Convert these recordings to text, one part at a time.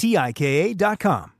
T I K A.com.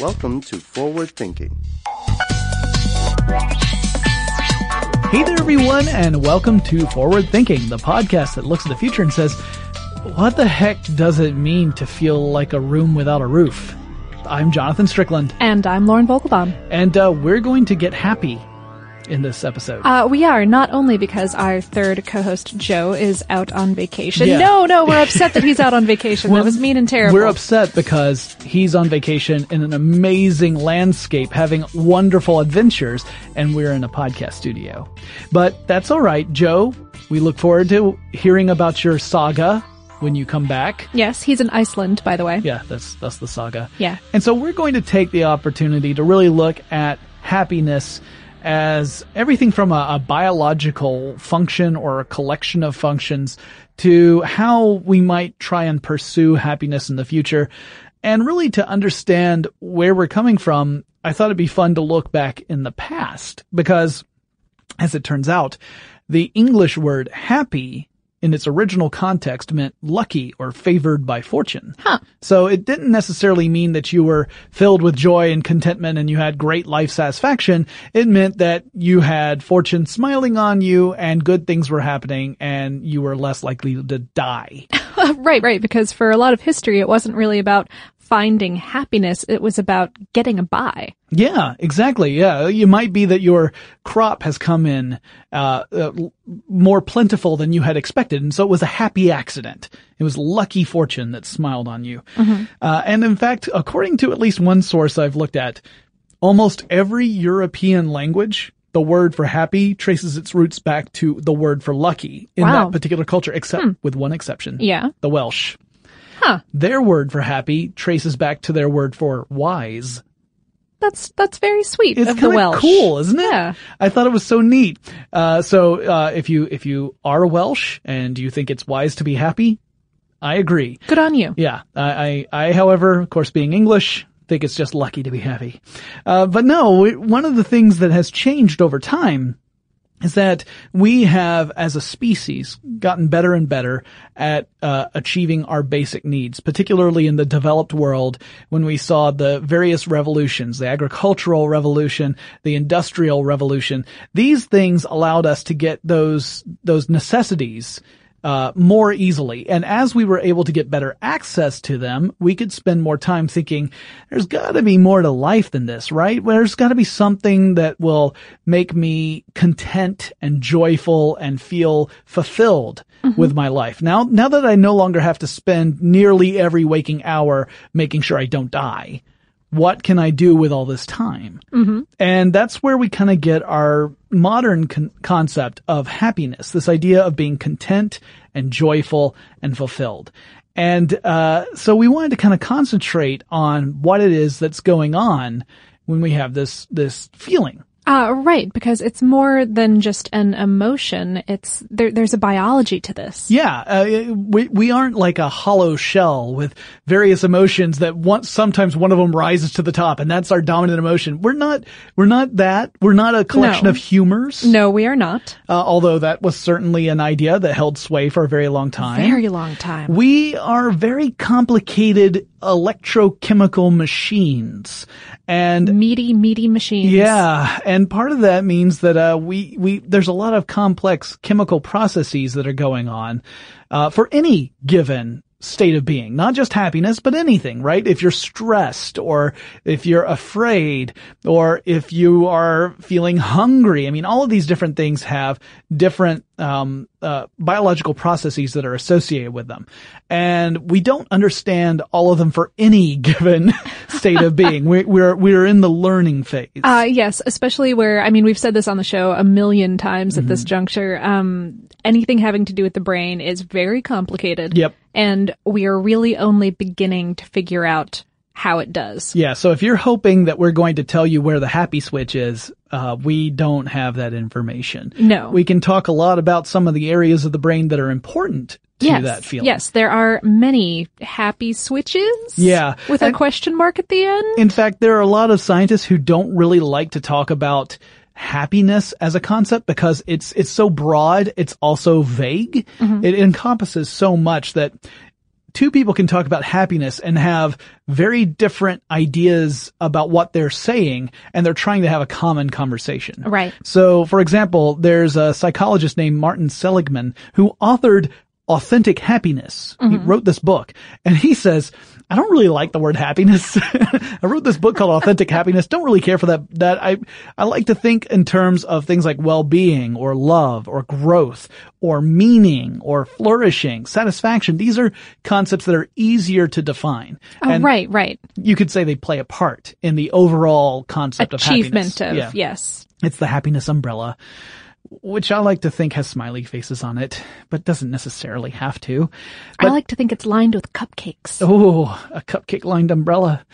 Welcome to Forward Thinking. Hey there, everyone, and welcome to Forward Thinking, the podcast that looks at the future and says, what the heck does it mean to feel like a room without a roof? I'm Jonathan Strickland. And I'm Lauren Vogelbaum. And uh, we're going to get happy in this episode. Uh, we are, not only because our third co-host, Joe, is out on vacation. Yeah. No, no, we're upset that he's out on vacation. Well, that was mean and terrible. We're upset because he's on vacation in an amazing landscape, having wonderful adventures, and we're in a podcast studio. But that's all right, Joe. We look forward to hearing about your saga when you come back. Yes, he's in Iceland, by the way. Yeah, that's that's the saga. Yeah. And so we're going to take the opportunity to really look at happiness as everything from a, a, biological function or a collection of functions to how we might try and pursue happiness in the future. And really to understand where we're coming from, I thought it'd be fun to look back in the past because as it turns out, the English word happy in its original context meant lucky or favored by fortune. Huh. So it didn't necessarily mean that you were filled with joy and contentment and you had great life satisfaction. It meant that you had fortune smiling on you and good things were happening and you were less likely to die. right, right, because for a lot of history it wasn't really about finding happiness. It was about getting a by. Yeah, exactly. Yeah, it might be that your crop has come in uh, uh, more plentiful than you had expected, and so it was a happy accident. It was lucky fortune that smiled on you. Mm-hmm. Uh, and in fact, according to at least one source I've looked at, almost every European language, the word for happy traces its roots back to the word for lucky in Wow. that particular culture, except with one exception. Yeah. The Welsh. Huh. Their word for happy traces back to their word for wise. That's that's very sweet It's of the Welsh. cool, isn't it? Yeah. I thought it was so neat. Uh, so uh, if you if you are Welsh and you think it's wise to be happy, I agree. Good on you. Yeah, I, I, I, however, of course, being English, think it's just lucky to be happy. Uh, but no, it- one of the things that has changed over time is that we have, as a species, gotten better and better at uh, achieving our basic needs, particularly in the developed world when we saw the various revolutions, the agricultural revolution, the industrial revolution. These things allowed us to get those, those necessities uh, more easily. And as we were able to get better access to them, we could spend more time thinking, there's gotta be more to life than this, right? There's gotta be something that will make me content and joyful and feel fulfilled with my life. Now, now that I no longer have to spend nearly every waking hour making sure I don't die, what can I do with all this time? Mm-hmm. And that's where we kind of get our modern con- concept of happiness, this idea of being content and joyful and fulfilled. And uh, so we wanted to kind of concentrate on what it is that's going on when we have this this feeling. Uh, right, because it's more than just an emotion. It's there. There's a biology to this. Yeah, uh, we we aren't like a hollow shell with various emotions that once sometimes one of them rises to the top, and that's our dominant emotion. We're not we're not that. We're not a collection No. of humors. No, we are not. Uh, although that was certainly an idea that held sway for a very long time. Very long time. We are very complicated electrochemical machines. And meaty, meaty machines. yeah, and part of that means that uh, we we there's a lot of complex chemical processes that are going on uh, for any given state of being, not just happiness, but anything, right? If you're stressed, or if you're afraid, or if you are feeling hungry, I mean, all of these different things have different um, uh, biological processes that are associated with them, and we don't understand all of them for any given state of being. We, we're we're in the learning phase. Uh, yes, especially where, I mean, we've said this on the show a million times at this Mm-hmm. juncture. Um, anything having to do with the brain is very complicated. Yep. And we are really only beginning to figure out how it does. Yeah, so if you're hoping that we're going to tell you where the happy switch is, uh, we don't have that information. No. We can talk a lot about some of the areas of the brain that are important to yes. that feeling. Yes, there are many happy switches. Yeah. With a question mark at the end. In fact, there are a lot of scientists who don't really like to talk about happiness as a concept because it's it's so broad, it's also vague. Mm-hmm. It encompasses so much that two people can talk about happiness and have very different ideas about what they're saying and they're trying to have a common conversation. Right. So, for example, there's a psychologist named Martin Seligman who authored Authentic Happiness. He mm-hmm. wrote this book and he says, I don't really like the word happiness. I wrote this book called Authentic Happiness. Don't really care for that. That I, I like to think in terms of things like well-being or love or growth or meaning or flourishing, satisfaction. These are concepts that are easier to define. Oh, And right, right. You could say they play a part in the overall concept Achievement of of. Yeah. yes. It's the happiness umbrella, which I like to think has smiley faces on it, but doesn't necessarily have to. I like to think it's lined with cupcakes. Oh, a cupcake lined umbrella.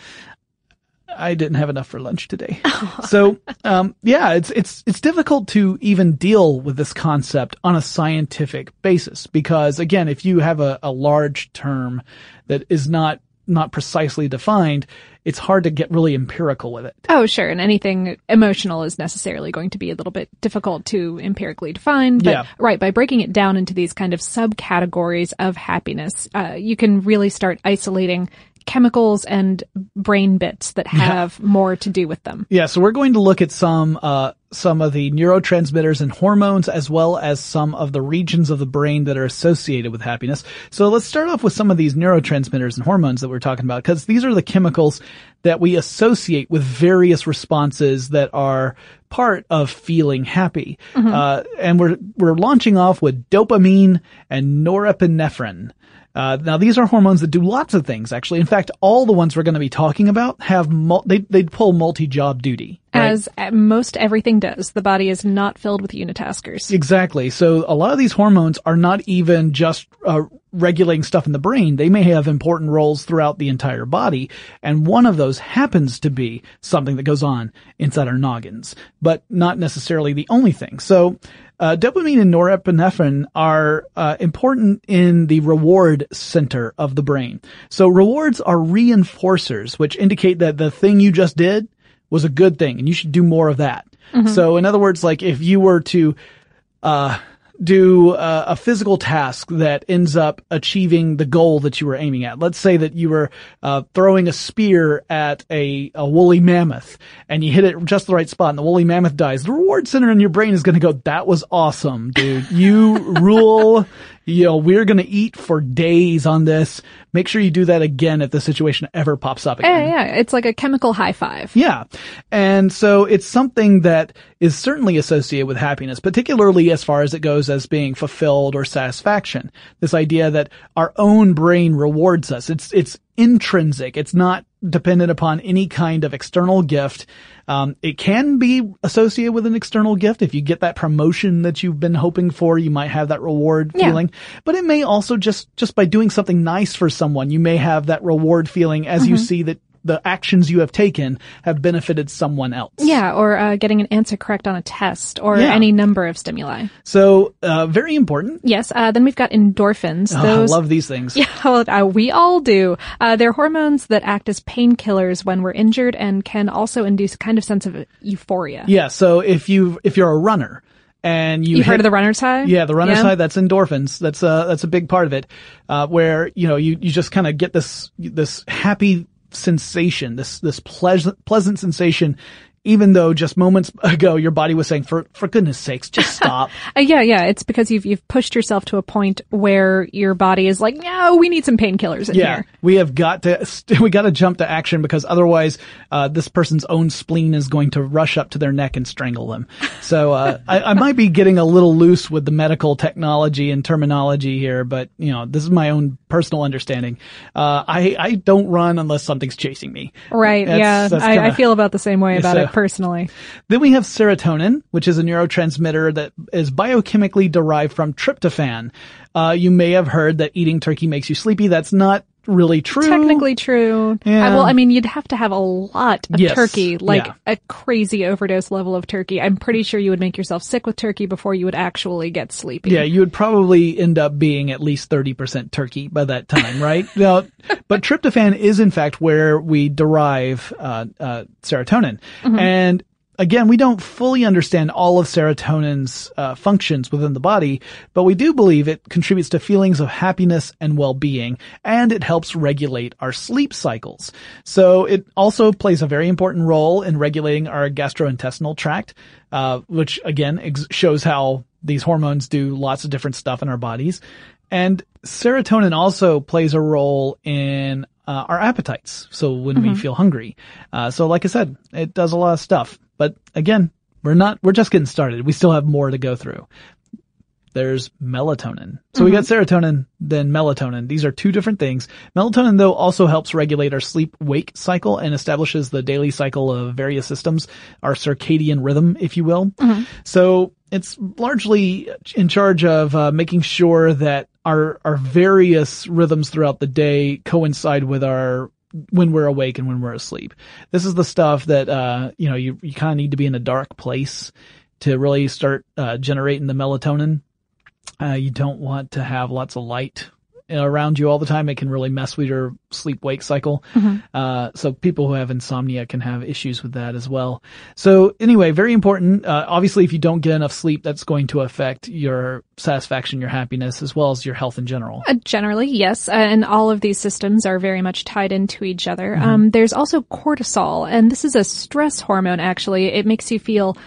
I didn't have enough for lunch today. so, um, yeah, it's, it's, it's difficult to even deal with this concept on a scientific basis because again, if you have a, a large term that is not, not precisely defined, it's hard to get really empirical with it. Oh, sure. And anything emotional is necessarily going to be a little bit difficult to empirically define. But Yeah. right, by breaking it down into these kind of subcategories of happiness, uh, you can really start isolating chemicals and brain bits that have more to do with them. Yeah, so we're going to look at some uh, some of the neurotransmitters and hormones as well as some of the regions of the brain that are associated with happiness. So let's start off with some of these neurotransmitters and hormones that we're talking about because these are the chemicals that we associate with various responses that are part of feeling happy. Uh, and we're, we're launching off with dopamine and norepinephrine. Uh, now these are hormones that do lots of things actually. In fact, all the ones we're going to be talking about have mul- they they pull multi-job duty. Right? As uh, most everything does, the body is not filled with unitaskers. Exactly. So a lot of these hormones are not even just uh, regulating stuff in the brain. They may have important roles throughout the entire body. And one of those happens to be something that goes on inside our noggins, but not necessarily the only thing. So uh, dopamine and norepinephrine are uh, important in the reward center of the brain. So rewards are reinforcers, which indicate that the thing you just did was a good thing and you should do more of that. So in other words, like if you were to, uh, do uh, a physical task that ends up achieving the goal that you were aiming at. Let's say that you were uh, throwing a spear at a, a woolly mammoth and you hit it just the right spot and the woolly mammoth dies. The reward center in your brain is going to go, that was awesome, dude. You rule. You know, we're going to eat for days on this. Make sure you do that again if the situation ever pops up again. Yeah, yeah, it's like a chemical high five. Yeah. And so it's something that is certainly associated with happiness, particularly as far as it goes as being fulfilled or satisfaction. This idea that our own brain rewards us. It's, it's intrinsic. It's not dependent upon any kind of external gift. Um, it can be associated with an external gift. If you get that promotion that you've been hoping for, you might have that reward Yeah. feeling. But it may also just, just by doing something nice for someone, you may have that reward feeling as you see that the actions you have taken have benefited someone else. Yeah, or uh, getting an answer correct on a test, or Yeah. any number of stimuli. So, uh, very important. Yes. Uh, then we've got endorphins. Oh, Those I love these things. Yeah, well, uh, we all do. Uh, they're hormones that act as painkillers when we're injured and can also induce a kind of sense of euphoria. Yeah. So if you, if you're a runner and you You've heard of the runner's high? Yeah, the runner's Yeah. high, that's endorphins. That's a, that's a big part of it. Uh, where, you know, you, you just kind of get this, this happy sensation, this, this pleasant, pleasant sensation, even though just moments ago your body was saying, for, for goodness sakes, just stop. Uh, yeah, yeah. It's because you've you've pushed yourself to a point where your body is like, no, we need some painkillers in yeah, here. we have got to we got to jump to action because otherwise, uh, this person's own spleen is going to rush up to their neck and strangle them. So uh, I, I might be getting a little loose with the medical technology and terminology here, but you know this is my own personal understanding. Uh, I I don't run unless something's chasing me. Right. That's- yeah. that's I, I feel about the same way about So- it personally. Then we have serotonin, which is a neurotransmitter that is biochemically derived from tryptophan. Uh, you may have heard that eating turkey makes you sleepy. That's not really true. Technically true. Yeah. Uh, well, I mean, you'd have to have a lot of Yes. turkey, like Yeah. a crazy overdose level of turkey. I'm pretty sure you would make yourself sick with turkey before you would actually get sleepy. Yeah, you would probably end up being at least 30% turkey by that time, right? now, but tryptophan is in fact where we derive, uh, uh, serotonin. And again, we don't fully understand all of serotonin's, uh, functions within the body, but we do believe it contributes to feelings of happiness and well-being, and it helps regulate our sleep cycles. So it also plays a very important role in regulating our gastrointestinal tract, uh, which again ex- shows how these hormones do lots of different stuff in our bodies. And serotonin also plays a role in uh, our appetites. So when we feel hungry. Uh, so like I said, it does a lot of stuff. But again, we're not, we're just getting started. We still have more to go through. There's melatonin. So we got serotonin, then melatonin. These are two different things. Melatonin though also helps regulate our sleep wake cycle and establishes the daily cycle of various systems, our circadian rhythm, if you will. So it's largely in charge of uh, making sure that our our various rhythms throughout the day coincide with our when we're awake and when we're asleep. This is the stuff that uh, you know you you kind of need to be in a dark place to really start uh, generating the melatonin. Uh, you don't want to have lots of light around you all the time. It can really mess with your sleep wake cycle. Uh, so people who have insomnia can have issues with that as well. So anyway, very important. Uh, obviously, if you don't get enough sleep, that's going to affect your satisfaction, your happiness, as well as your health in general. Uh, generally, yes, uh, and all of these systems are very much tied into each other. Um, there's also cortisol, and this is a stress hormone. Actually, it makes you feel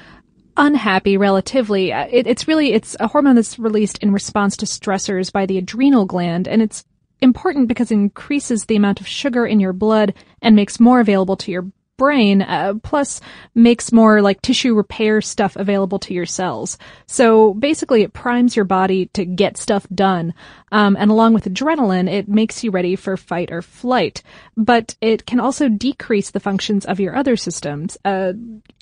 unhappy relatively. Uh, It, it's really, it's a hormone that's released in response to stressors by the adrenal gland, and it's important because it increases the amount of sugar in your blood and makes more available to your brain, uh, plus makes more like tissue repair stuff available to your cells. So basically it primes your body to get stuff done. Um, and along with adrenaline, it makes you ready for fight or flight. But it can also decrease the functions of your other systems, uh,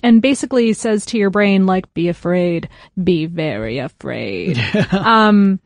and basically says to your brain, like, be afraid, be very afraid. um,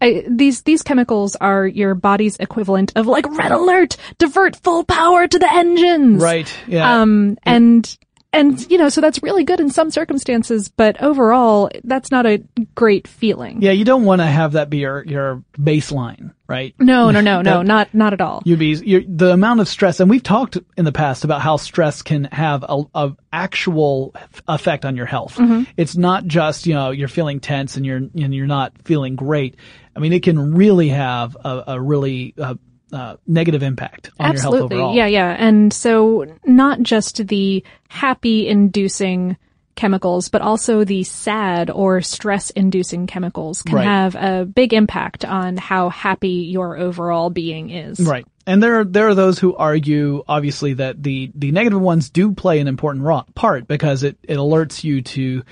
I, these these chemicals are your body's equivalent of like red alert, divert full power to the engines. Right. Yeah. Um, and and you know, so that's really good in some circumstances, but overall, that's not a great feeling. yeah, you don't want to have that be your your baseline, right? No, no, no, no, not not at all. You'd be you're, the amount of stress, and we've talked in the past about how stress can have a, a actual effect on your health. Mm-hmm. It's not just you know you're feeling tense and you're and you're not feeling great. I mean, it can really have a, a really uh, uh, negative impact on your health Absolutely. overall. Yeah, yeah. And so not just the happy inducing chemicals, but also the sad or stress inducing chemicals can Right. have a big impact on how happy your overall being is. Right. And there are, there are those who argue, obviously, that the, the negative ones do play an important part because it, it alerts you to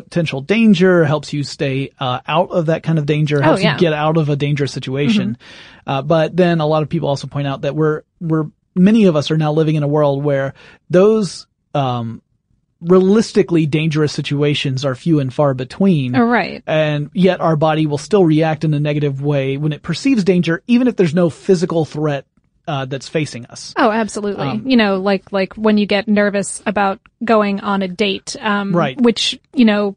potential danger, helps you stay uh, out of that kind of danger, helps Oh, yeah. you get out of a dangerous situation. Uh, but then a lot of people also point out that we're, we're, many of us are now living in a world where those, um, realistically dangerous situations are few and far between. Oh, right. And yet our body will still react in a negative way when it perceives danger, even if there's no physical threat uh, that's facing us. Oh, absolutely. Um, you know, like like when you get nervous about going on a date, um, Right. Which you know,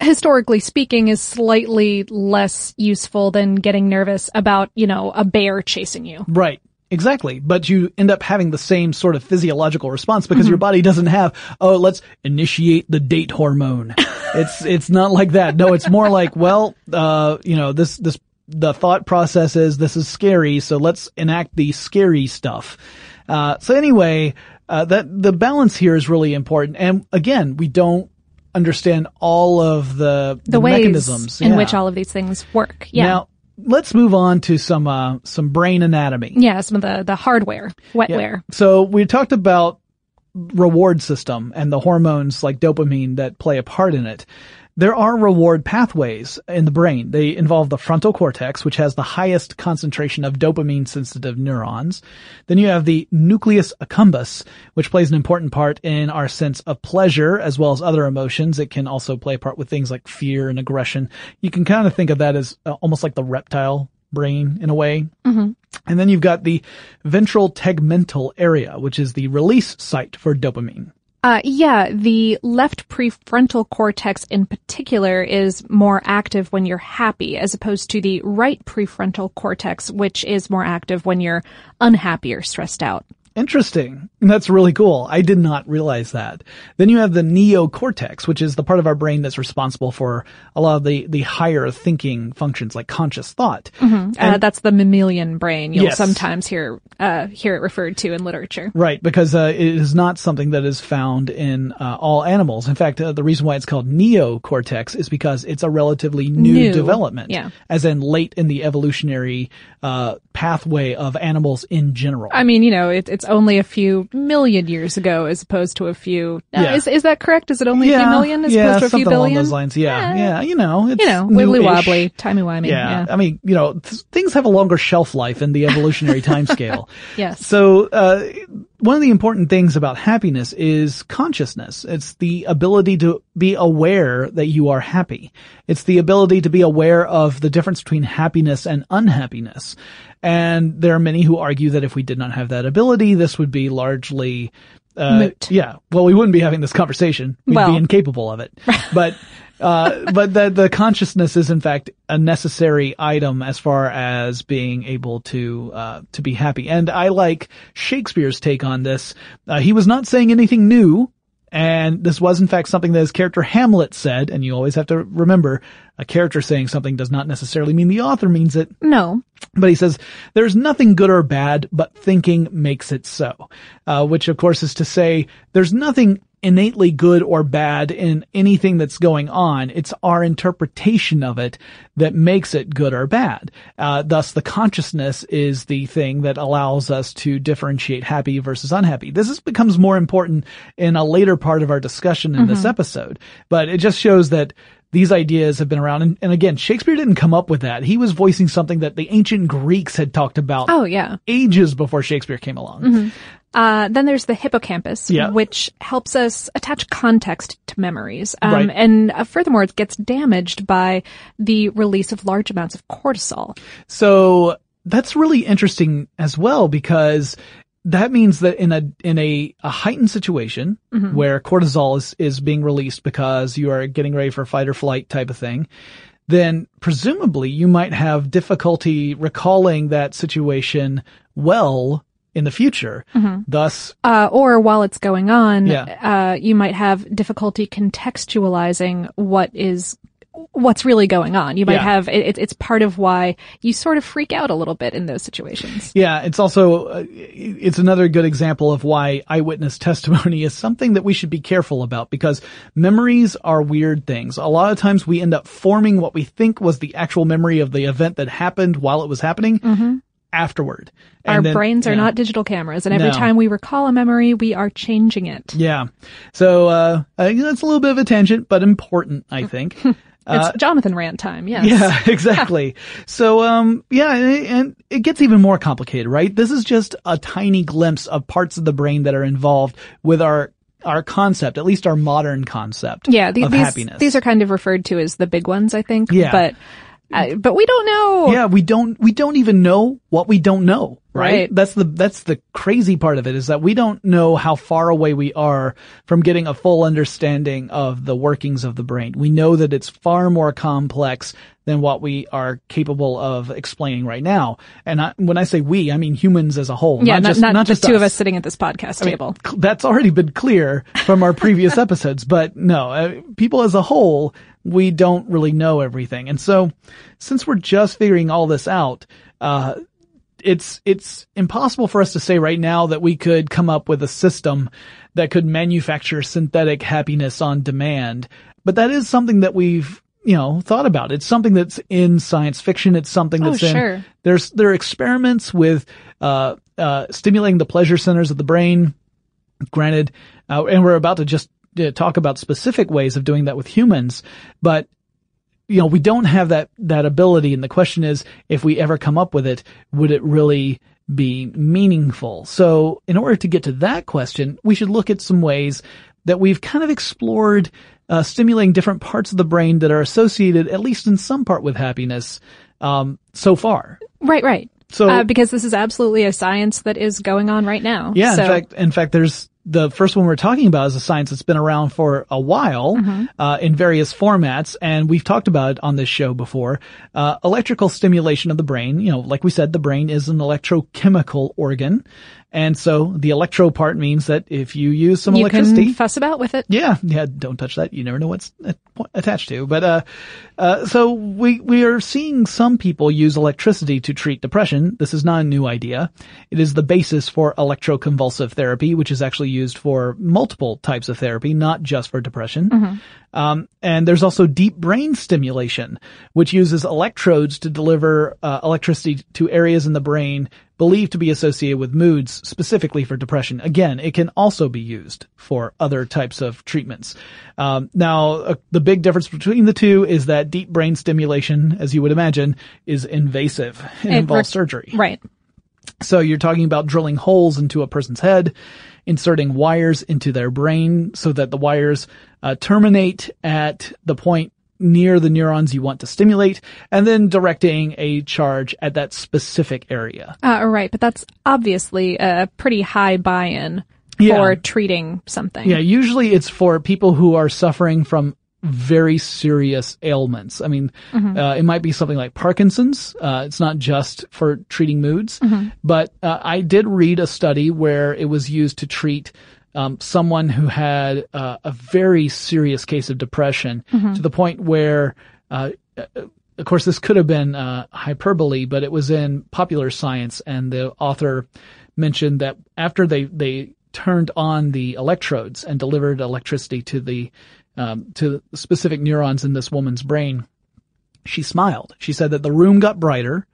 historically speaking, is slightly less useful than getting nervous about you know a bear chasing you. Right. Exactly. But you end up having the same sort of physiological response because Mm-hmm. your body doesn't have, oh, let's initiate the date hormone. it's, it's not like that. No, it's more like, well, uh, you know, this, this, the thought process is this is scary, so let's enact the scary stuff. Uh, so anyway, uh, that, the balance here is really important. And again, we don't understand all of the, The, ways mechanisms in Yeah. which all of these things work. Yeah. Now, let's move on to some, uh, some brain anatomy. yeah, some of the, the hardware, wetware. So we talked about reward system and the hormones like dopamine that play a part in it. There are reward pathways in the brain. They involve the frontal cortex, which has the highest concentration of dopamine sensitive neurons. Then you have the nucleus accumbens, which plays an important part in our sense of pleasure as well as other emotions. It can also play a part with things like fear and aggression. You can kind of think of that as uh, almost like the reptile brain in a way. And then you've got the ventral tegmental area, which is the release site for dopamine. Uh, yeah, the left prefrontal cortex in particular is more active when you're happy as opposed to the right prefrontal cortex, which is more active when you're unhappy or stressed out. Interesting. That's really cool. I did not realize that. Then you have the neocortex, which is the part of our brain that's responsible for a lot of the, the higher thinking functions like conscious thought. uh, that's the mammalian brain. You'll Yes. sometimes hear uh, hear it referred to in literature. Right, because uh, it is not something that is found in uh, all animals. In fact, uh, the reason why it's called neocortex is because it's a relatively new, New, development, yeah. as in late in the evolutionary uh, pathway of animals in general. I mean, you know, it, it's only a few million years ago as opposed to a few. Uh, Yeah. Is is that correct? Is it only a few million as yeah, opposed to a few billion? along those lines. Yeah, Eh, yeah, you know, it's You know, wibbly wobbly, timey wimey. Yeah. Yeah. I mean, you know, th- things have a longer shelf life in the evolutionary timescale. Yes. So, uh, one of the important things about happiness is consciousness. It's the ability to be aware that you are happy. It's the ability to be aware of the difference between happiness and unhappiness. And there are many who argue that if we did not have that ability, this would be largely uh, Moot. Yeah. Well, we wouldn't be having this conversation. We'd Well. be incapable of it. But, uh, but the, the consciousness is in fact a necessary item as far as being able to, uh, to be happy. And I like Shakespeare's take on this. Uh, he was not saying anything new. And this was in fact something that his character Hamlet said, and you always have to remember, a character saying something does not necessarily mean the author means it. No. But he says, there's nothing good or bad, but thinking makes it so. Uh, which of course is to say, there's nothing innately good or bad in anything that's going on. It's our interpretation of it that makes it good or bad. Uh, thus the consciousness is the thing that allows us to differentiate happy versus unhappy. This is, becomes more important in a later part of our discussion in mm-hmm. this episode, but it just shows that these ideas have been around. And, and, again, Shakespeare didn't come up with that. He was voicing something that the ancient Greeks had talked about. Oh, yeah. Ages before Shakespeare came along. Mm-hmm. Uh, then there's the hippocampus, yeah. which helps us attach context to memories. Um, right. And uh, furthermore, it gets damaged by the release of large amounts of cortisol. So that's really interesting as well because that means that in a in a, a heightened situation mm-hmm. where cortisol is is being released because you are getting ready for fight or flight type of thing, then presumably you might have difficulty recalling that situation well in the future. Mm-hmm. Thus, uh, or while it's going on, yeah. uh, you might have difficulty contextualizing what is what's really going on. You might yeah. have it, it's part of why you sort of freak out a little bit in those situations. Yeah, it's also uh, it's another good example of why eyewitness testimony is something that we should be careful about because memories are weird things. A lot of times we end up forming what we think was the actual memory of the event that happened while it was happening. Mm-hmm. Afterward. And Our then, brains are yeah. not digital cameras, and every no. time we recall a memory, we are changing it. Yeah. So, uh, that's a little bit of a tangent, but important, I think. It's uh, Jonathan Rant time, yes. Yeah, exactly. so, um, yeah, and it gets even more complicated, right? This is just a tiny glimpse of parts of the brain that are involved with our our concept, at least our modern concept. Yeah, the, of these, happiness. These are kind of referred to as the big ones, I think. Yeah. But uh, but we don't know. Yeah, we don't, we don't even know what we don't know, right? right? That's the, that's the crazy part of it is that we don't know how far away we are from getting a full understanding of the workings of the brain. We know that it's far more complex than what we are capable of explaining right now. And I, when I say we, I mean humans as a whole. Yeah, not, not just, not, not just two us. of us sitting at this podcast I table. Mean, that's already been clear from our previous episodes, but no, uh, people as a whole, we don't really know everything. And so, since we're just figuring all this out, uh, it's, it's impossible for us to say right now that we could come up with a system that could manufacture synthetic happiness on demand. But that is something that we've you know, thought about. It's something that's in science fiction. It's something oh, that's oh, in, there's, there are experiments with, uh, uh, stimulating the pleasure centers of the brain. Granted, uh, and we're about to just uh, talk about specific ways of doing that with humans, but you know, we don't have that, that ability. And the question is, if we ever come up with it, would it really be meaningful? So in order to get to that question, we should look at some ways that we've kind of explored uh, stimulating different parts of the brain that are associated, at least in some part, with happiness um, so far. Right, right. So uh, because this is absolutely a science that is going on right now. Yeah, so. in fact, in fact, there's the first one we're talking about is a science that's been around for a while mm-hmm. uh, in various formats, and we've talked about it on this show before. Uh, electrical stimulation of the brain. You know, like we said, the brain is an electrochemical organ, and so the electro part means that if you use some you electricity, can fuss about with it. Yeah, yeah. Don't touch that. You never know what's attached to. But uh, uh, so we we are seeing some people use electricity to treat depression. This is not a new idea. It is the basis for electroconvulsive therapy, which is actually used for multiple types of therapy, not just for depression. Mm-hmm. Um, and there's also deep brain stimulation, which uses electrodes to deliver uh, electricity to areas in the brain believed to be associated with moods, specifically for depression. Again, it can also be used for other types of treatments. Um, now, uh, the big difference between the two is that deep brain stimulation, as you would imagine, is invasive. It, it involves surgery. Right. So you're talking about drilling holes into a person's head, inserting wires into their brain so that the wires uh, terminate at the point near the neurons you want to stimulate, and then directing a charge at that specific area. Uh, right, but that's obviously a pretty high buy-in yeah. for treating something. Yeah, usually it's for people who are suffering from very serious ailments. I mean, mm-hmm. uh, it might be something like Parkinson's. Uh, it's not just for treating moods, mm-hmm. but uh, I did read a study where it was used to treat um, someone who had uh, a very serious case of depression mm-hmm. to the point where, uh, uh, of course, this could have been uh, hyperbole, but it was in Popular Science, and the author mentioned that after they they turned on the electrodes and delivered electricity to the um, to specific neurons in this woman's brain, she smiled. She said that the room got brighter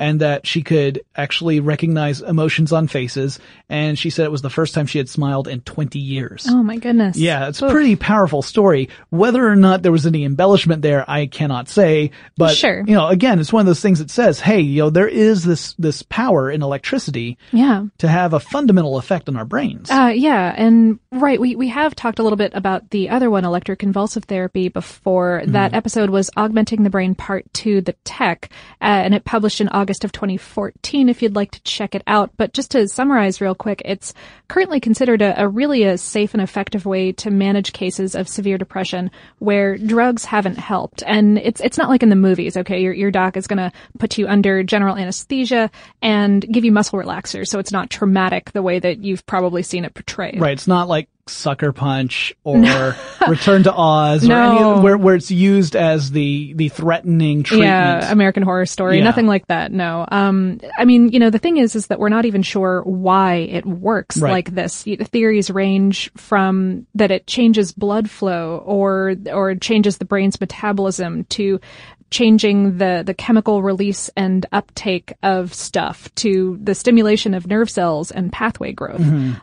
and that she could actually recognize emotions on faces. And she said it was the first time she had smiled in 20 years. Oh my goodness. Yeah, it's a pretty powerful story. Whether or not there was any embellishment there, I cannot say. But, Sure. you know, again, it's one of those things that says, hey, you know, there is this, this power in electricity Yeah. to have a fundamental effect on our brains. Uh, yeah, and right, we, we have talked a little bit about the other one, electroconvulsive therapy, before. Mm-hmm. That episode was Augmenting the Brain Part 2, The Tech, uh, and it published in August of 2014 if you'd like to check it out. But just to summarize real quick, it's currently considered a, a really a safe and effective way to manage cases of severe depression where drugs haven't helped. And it's, it's not like in the movies, okay? Your, your doc is gonna put you under general anesthesia and give you muscle relaxers, so it's not traumatic the way that you've probably seen it portrayed. Right. It's not like Sucker Punch or Return to Oz or any No. where, where it's used as the, the threatening treatment. Yeah, American Horror Story, Yeah. nothing like that. No. Um, I mean, you know, the thing is, is that we're not even sure why it works Right. like this. The theories range from that it changes blood flow or, or changes the brain's metabolism to changing the, the chemical release and uptake of stuff to the stimulation of nerve cells and pathway growth.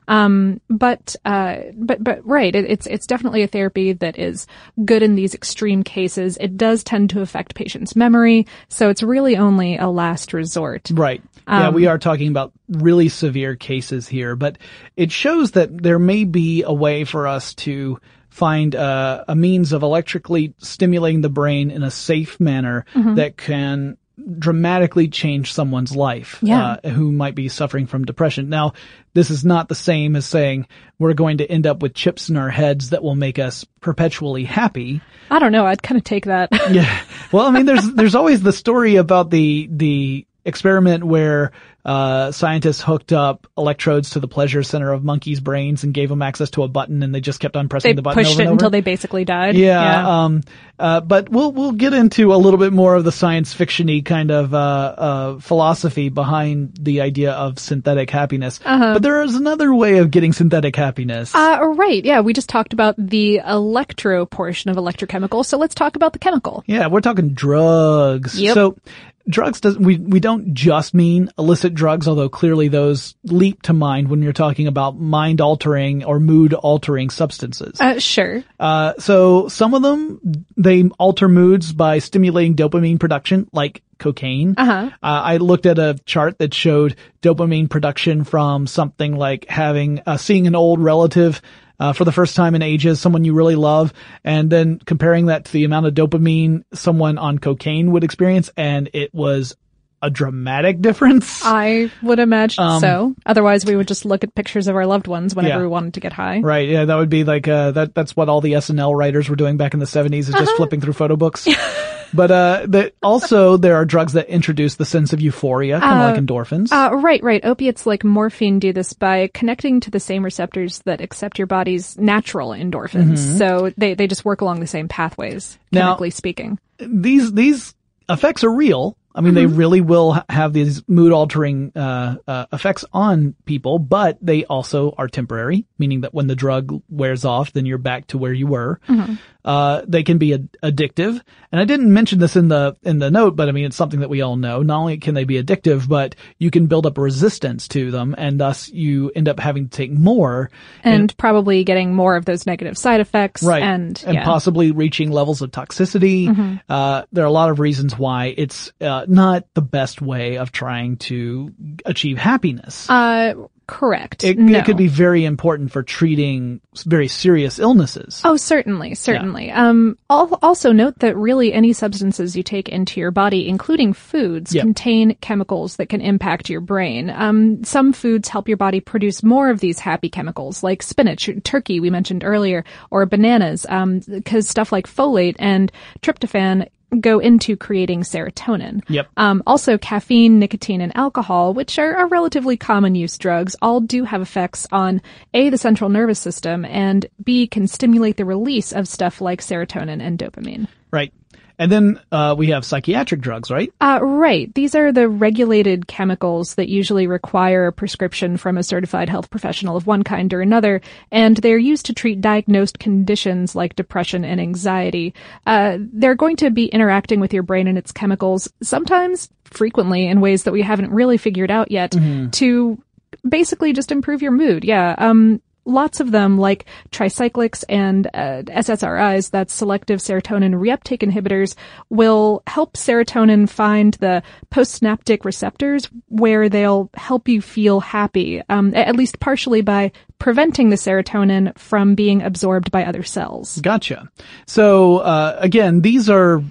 Um, but, uh, but, but right, it, it's, it's definitely a therapy that is good in these extreme cases. It does tend to affect patients' memory, so it's really only a last resort. Right. yeah, we are talking about really severe cases here, but it shows that there may be a way for us to find uh, a means of electrically stimulating the brain in a safe manner that can dramatically change someone's life Yeah. uh, who might be suffering from depression. Now, this is not the same as saying we're going to end up with chips in our heads that will make us perpetually happy. I don't know, I'd kind of take that. Yeah. Well, I mean, there's there's always the story about the the experiment where uh, scientists hooked up electrodes to the pleasure center of monkeys' brains and gave them access to a button, and they just kept on pressing they the button pushed over it and over. until they basically died. Yeah, um, uh, but we'll we'll get into a little bit more of the science fictiony kind of uh, uh, philosophy behind the idea of synthetic happiness. But there is another way of getting synthetic happiness. Uh, right, yeah, we just talked about the electro portion of electrochemical, so let's talk about the chemical. Yeah, we're talking drugs. Yep. So drugs does we we don't just mean illicit drugs, although clearly those leap to mind when you're talking about mind altering or mood altering substances. Uh, sure. Uh, so some of them they alter moods by stimulating dopamine production, like cocaine. Uh-huh. Uh, I looked at a chart that showed dopamine production from something like having uh, seeing an old relative. Uh, for the first time in ages, someone you really love, and then comparing that to the amount of dopamine someone on cocaine would experience, and it was a dramatic difference. I would imagine so. Otherwise, we would just look at pictures of our loved ones whenever Um, Yeah. we wanted to get high. Right, yeah, that would be like, uh, that, that's what all the SNL writers were doing back in the 70s, is Uh-huh. just flipping through photo books. but, uh, that also there are drugs that introduce the sense of euphoria, kind of like endorphins. Uh, right, right. Opiates like morphine do this by connecting to the same receptors that accept your body's natural endorphins. So they, they just work along the same pathways, Mm-hmm. Now- chemically speaking. these, these effects are real. I mean, they really will have these mood altering, uh, uh, effects on people, but they also are temporary, meaning that when the drug wears off, then you're back to where you were. Uh, they can be ad- addictive. And I didn't mention this in the, in the note, but I mean, it's something that we all know. Not only can they be addictive, but you can build up resistance to them and thus you end up having to take more. And, probably getting more of those negative side effects. Right. And, and yeah. possibly reaching levels of toxicity. Uh, there are a lot of reasons why it's, uh, not the best way of trying to achieve happiness. uh, correct. it, no. it could be very important for treating very serious illnesses. Oh, certainly, certainly. Um, al- also note that really any substances you take into your body, including foods, Yep. contain chemicals that can impact your brain. Um, some foods help your body produce more of these happy chemicals, like spinach, turkey we mentioned earlier, or bananas, um, because stuff like folate and tryptophan go into creating serotonin. Yep. Um, also, caffeine, nicotine, and alcohol, which are, are relatively common use drugs, all do have effects on A, the central nervous system, and B, can stimulate the release of stuff like serotonin and dopamine. Right. And then uh, we have psychiatric drugs, right? Uh, right. These are the regulated chemicals that usually require a prescription from a certified health professional of one kind or another, and they're used to treat diagnosed conditions like depression and anxiety. Uh, they're going to be interacting with your brain and its chemicals, sometimes frequently in ways that we haven't really figured out yet, to basically just improve your mood. Yeah. Um, lots of them, like tricyclics and uh, SSRIs, that's selective serotonin reuptake inhibitors, will help serotonin find the postsynaptic receptors where they'll help you feel happy, um, at least partially by preventing the serotonin from being absorbed by other cells. Gotcha. So uh, again, these are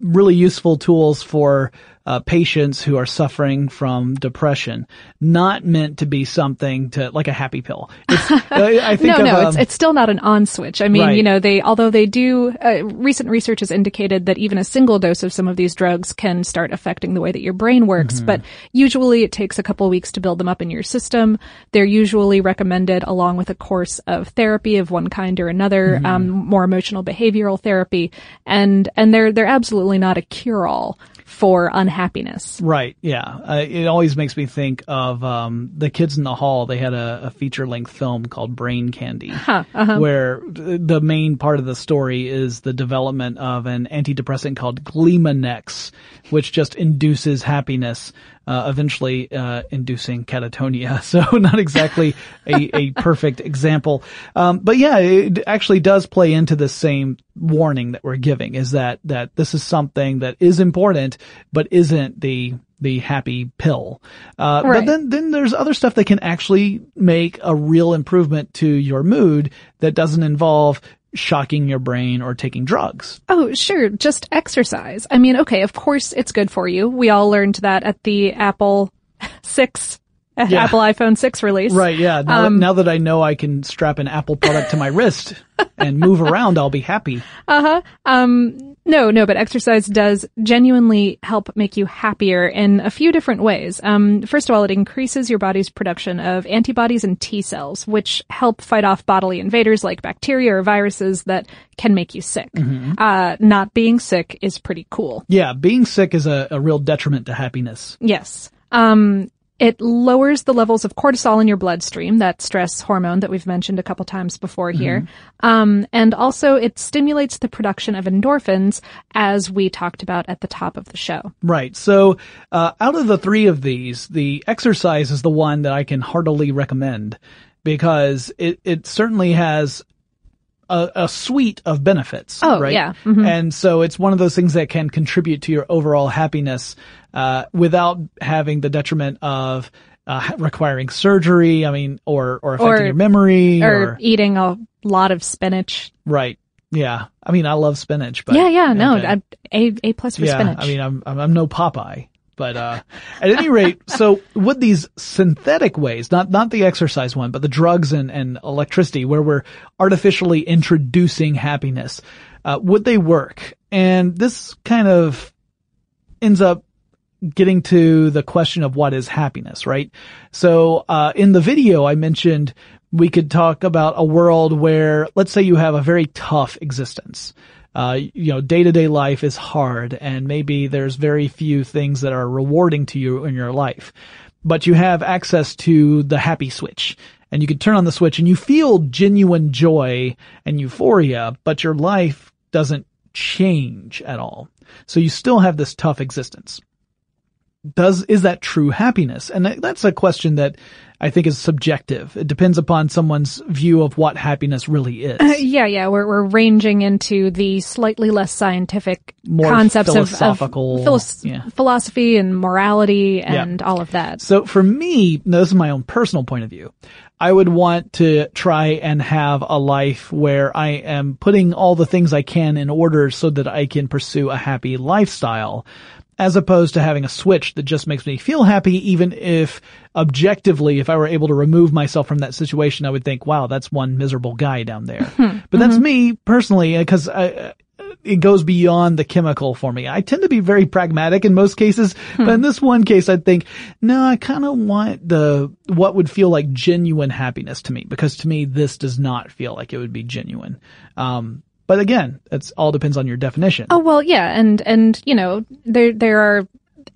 really useful tools for uh, patients who are suffering from depression, not meant to be something to like a happy pill. It's, I, I no, of, no, um, it's it's still not an on switch. I mean, Right. you know, they although they do. Uh, recent research has indicated that even a single dose of some of these drugs can start affecting the way that your brain works. Mm-hmm. But usually, it takes a couple weeks to build them up in your system. They're usually recommended along with a course of therapy of one kind or another, Mm-hmm. um, more emotional behavioral therapy, and and they're they're absolutely not a cure all for unhappiness. Right. Yeah. Uh, it always makes me think of um, the kids in the hall. They had a, a feature length film called Brain Candy, uh-huh. where the main part of the story is the development of an antidepressant called Gleemonex, which just induces happiness. Uh, eventually uh, inducing catatonia. So not exactly a, a perfect example. Um, but yeah, it actually does play into the same warning that we're giving is that, that this is something that is important, but isn't the, the happy pill. Uh, but then, then there's other stuff that can actually make a real improvement to your mood that doesn't involve shocking your brain or taking drugs. Oh, sure. Just exercise. I mean, okay, of course it's good for you. We all learned that at the Apple 6, uh, Yeah. Apple iPhone 6 release. Right. Yeah. Now, Um, that, now that I know I can strap an Apple product to my wrist and move around, I'll be happy. Uh-huh. Um, no, no, but exercise does genuinely help make you happier in a few different ways. Um, first of all, it increases your body's production of antibodies and T cells, which help fight off bodily invaders like bacteria or viruses that can make you sick. Uh, not being sick is pretty cool. Yeah. Being sick is a, a real detriment to happiness. Yes. Um, it lowers the levels of cortisol in your bloodstream, that stress hormone that we've mentioned a couple times before here. Um, and also it stimulates the production of endorphins, as we talked about at the top of the show. Right. So, uh, out of the three of these, the exercise is the one that I can heartily recommend because it, it certainly has a, a suite of benefits. Oh, right? yeah. Mhm. And so it's one of those things that can contribute to your overall happiness, uh, without having the detriment of, uh, requiring surgery. I mean, or, or affecting Or- your memory Or, or, eating a lot of spinach. right. Yeah. I mean, I love spinach, but yeah, yeah, no, okay. I- A, A plus for yeah, spinach. I mean, I'm, I'm, I'm no Popeye, but, uh, at any rate, so with these synthetic ways, not, not the exercise one, but the drugs and, and electricity where we're artificially introducing happiness, uh, would they work? And this kind of ends up getting to the question of what is happiness, right? So, uh, in the video I mentioned we could talk about a world where, let's say you have a very tough existence. Uh, you know, day to day life is hard and maybe there's very few things that are rewarding to you in your life, but you have access to the happy switch and you can turn on the switch and you feel genuine joy and euphoria, but your life doesn't change at all. So you still have this tough existence does is that true happiness? And that's a question that i think is subjective. It depends upon someone's view of what happiness really is. Uh, yeah, yeah, we're we're ranging into the slightly less scientific More concepts of- philosophical, of, philos- yeah. philosophy and morality and all of that. so for me this is my own personal point of view i would want to try and have a life where i am putting all the things i can in order so that i can pursue a happy lifestyle as opposed to having a switch that just makes me feel happy, even if objectively, if I were able to remove myself from that situation, I would think, wow, that's one miserable guy down there. Hmm. but that's mm-hmm. me personally, uh, because I, uh, it goes beyond the chemical for me. I tend to be very pragmatic in most cases, hmm. but in this one case, I think, no, I kind of want the, what would feel like genuine happiness to me, because to me, this does not feel like it would be genuine. Um, But again, it's all depends on your definition. Oh well, yeah, and and you know there there are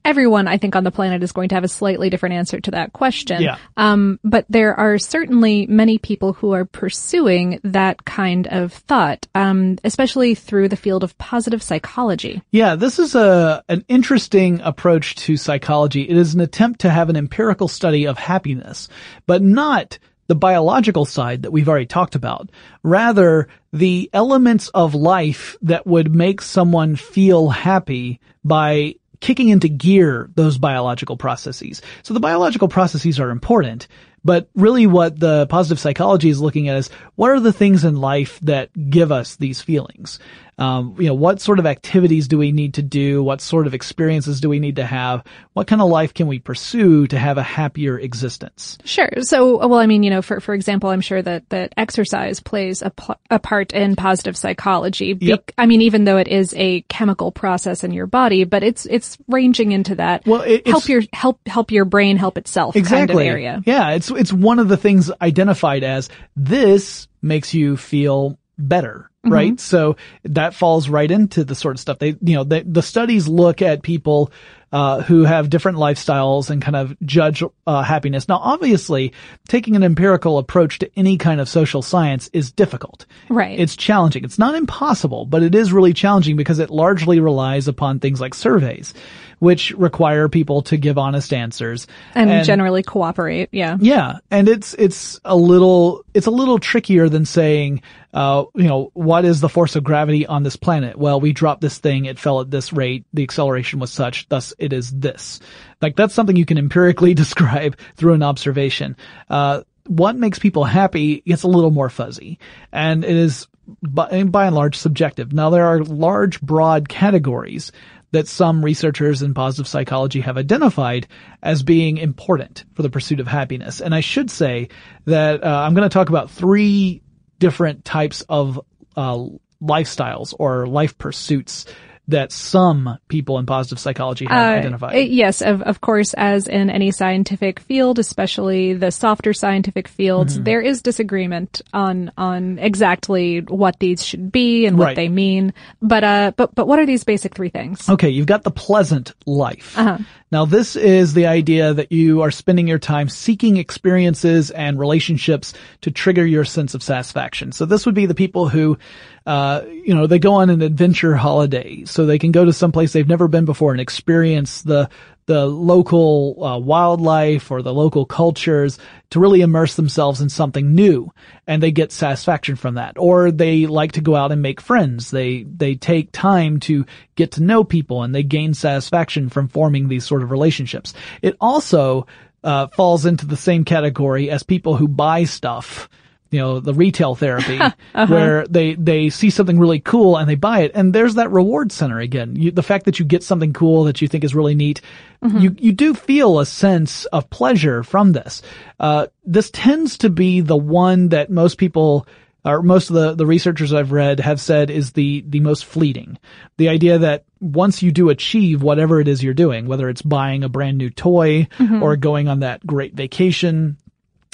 everyone I think on the planet is going to have a slightly different answer to that question. Yeah. Um, but there are certainly many people who are pursuing that kind of thought, um, especially through the field of positive psychology. Yeah, this is a an interesting approach to psychology. It is an attempt to have an empirical study of happiness, but not the biological side that we've already talked about. Rather, the elements of life that would make someone feel happy by kicking into gear those biological processes. So the biological processes are important, but really what the positive psychology is looking at is what are the things in life that give us these feelings? Um, you know, what sort of activities do we need to do? What sort of experiences do we need to have? What kind of life can we pursue to have a happier existence? Sure. So, well, I mean, you know, for for example, I'm sure that that exercise plays a, pl- a part in positive psychology. Be- Yep. I mean, even though it is a chemical process in your body, but it's it's ranging into that. Well, it- help your help help your brain help itself exactly. kind of area. Yeah, it's it's one of the things identified as this makes you feel better, Mm-hmm. right? So that falls right into the sort of stuff they, you know, they, the studies look at people uh, who have different lifestyles and kind of judge uh, happiness. Now, obviously, taking an empirical approach to any kind of social science is difficult. Right. It's challenging. It's not impossible, but it is really challenging because it largely relies upon things like surveys, which require people to give honest answers and, generally cooperate. Yeah. yeah, and it's it's a little it's a little trickier than saying, uh, you know, what is the force of gravity on this planet? Well, we dropped this thing, it fell at this rate, the acceleration was such, thus it is this. Like that's something you can empirically describe through an observation. Uh, what makes people happy gets a little more fuzzy, and it is by, by and large subjective. Now there are large, broad categories that some researchers in positive psychology have identified as being important for the pursuit of happiness. And I should say that uh, I'm going to talk about three different types of uh, lifestyles or life pursuits that some people in positive psychology have Uh, identified. yes, of, of course, as in any scientific field, especially the softer scientific fields, Mm-hmm. there is disagreement on on exactly what these should be and what Right. they mean. But uh, but but what are these basic three things? Okay, you've got the pleasant life. Uh-huh. Now this is the idea that you are spending your time seeking experiences and relationships to trigger your sense of satisfaction. So this would be the people who, uh, you know, they go on an adventure holiday so they can go to some place they've never been before and experience the, the local uh, wildlife or the local cultures to really immerse themselves in something new. And they get satisfaction from that. Or they like to go out and make friends. They they take time to get to know people and they gain satisfaction from forming these sort of relationships. It also uh, falls into the same category as people who buy stuff you know, the retail therapy where uh-huh. they, they see something really cool and they buy it. And there's that reward center again. You, the fact that you get something cool that you think is really neat, mm-hmm. you, you do feel a sense of pleasure from this. Uh, this tends to be the one that most people or most of the, the researchers I've read have said is the, the most fleeting. The idea that once you do achieve whatever it is you're doing, whether it's buying a brand new toy mm-hmm. or going on that great vacation,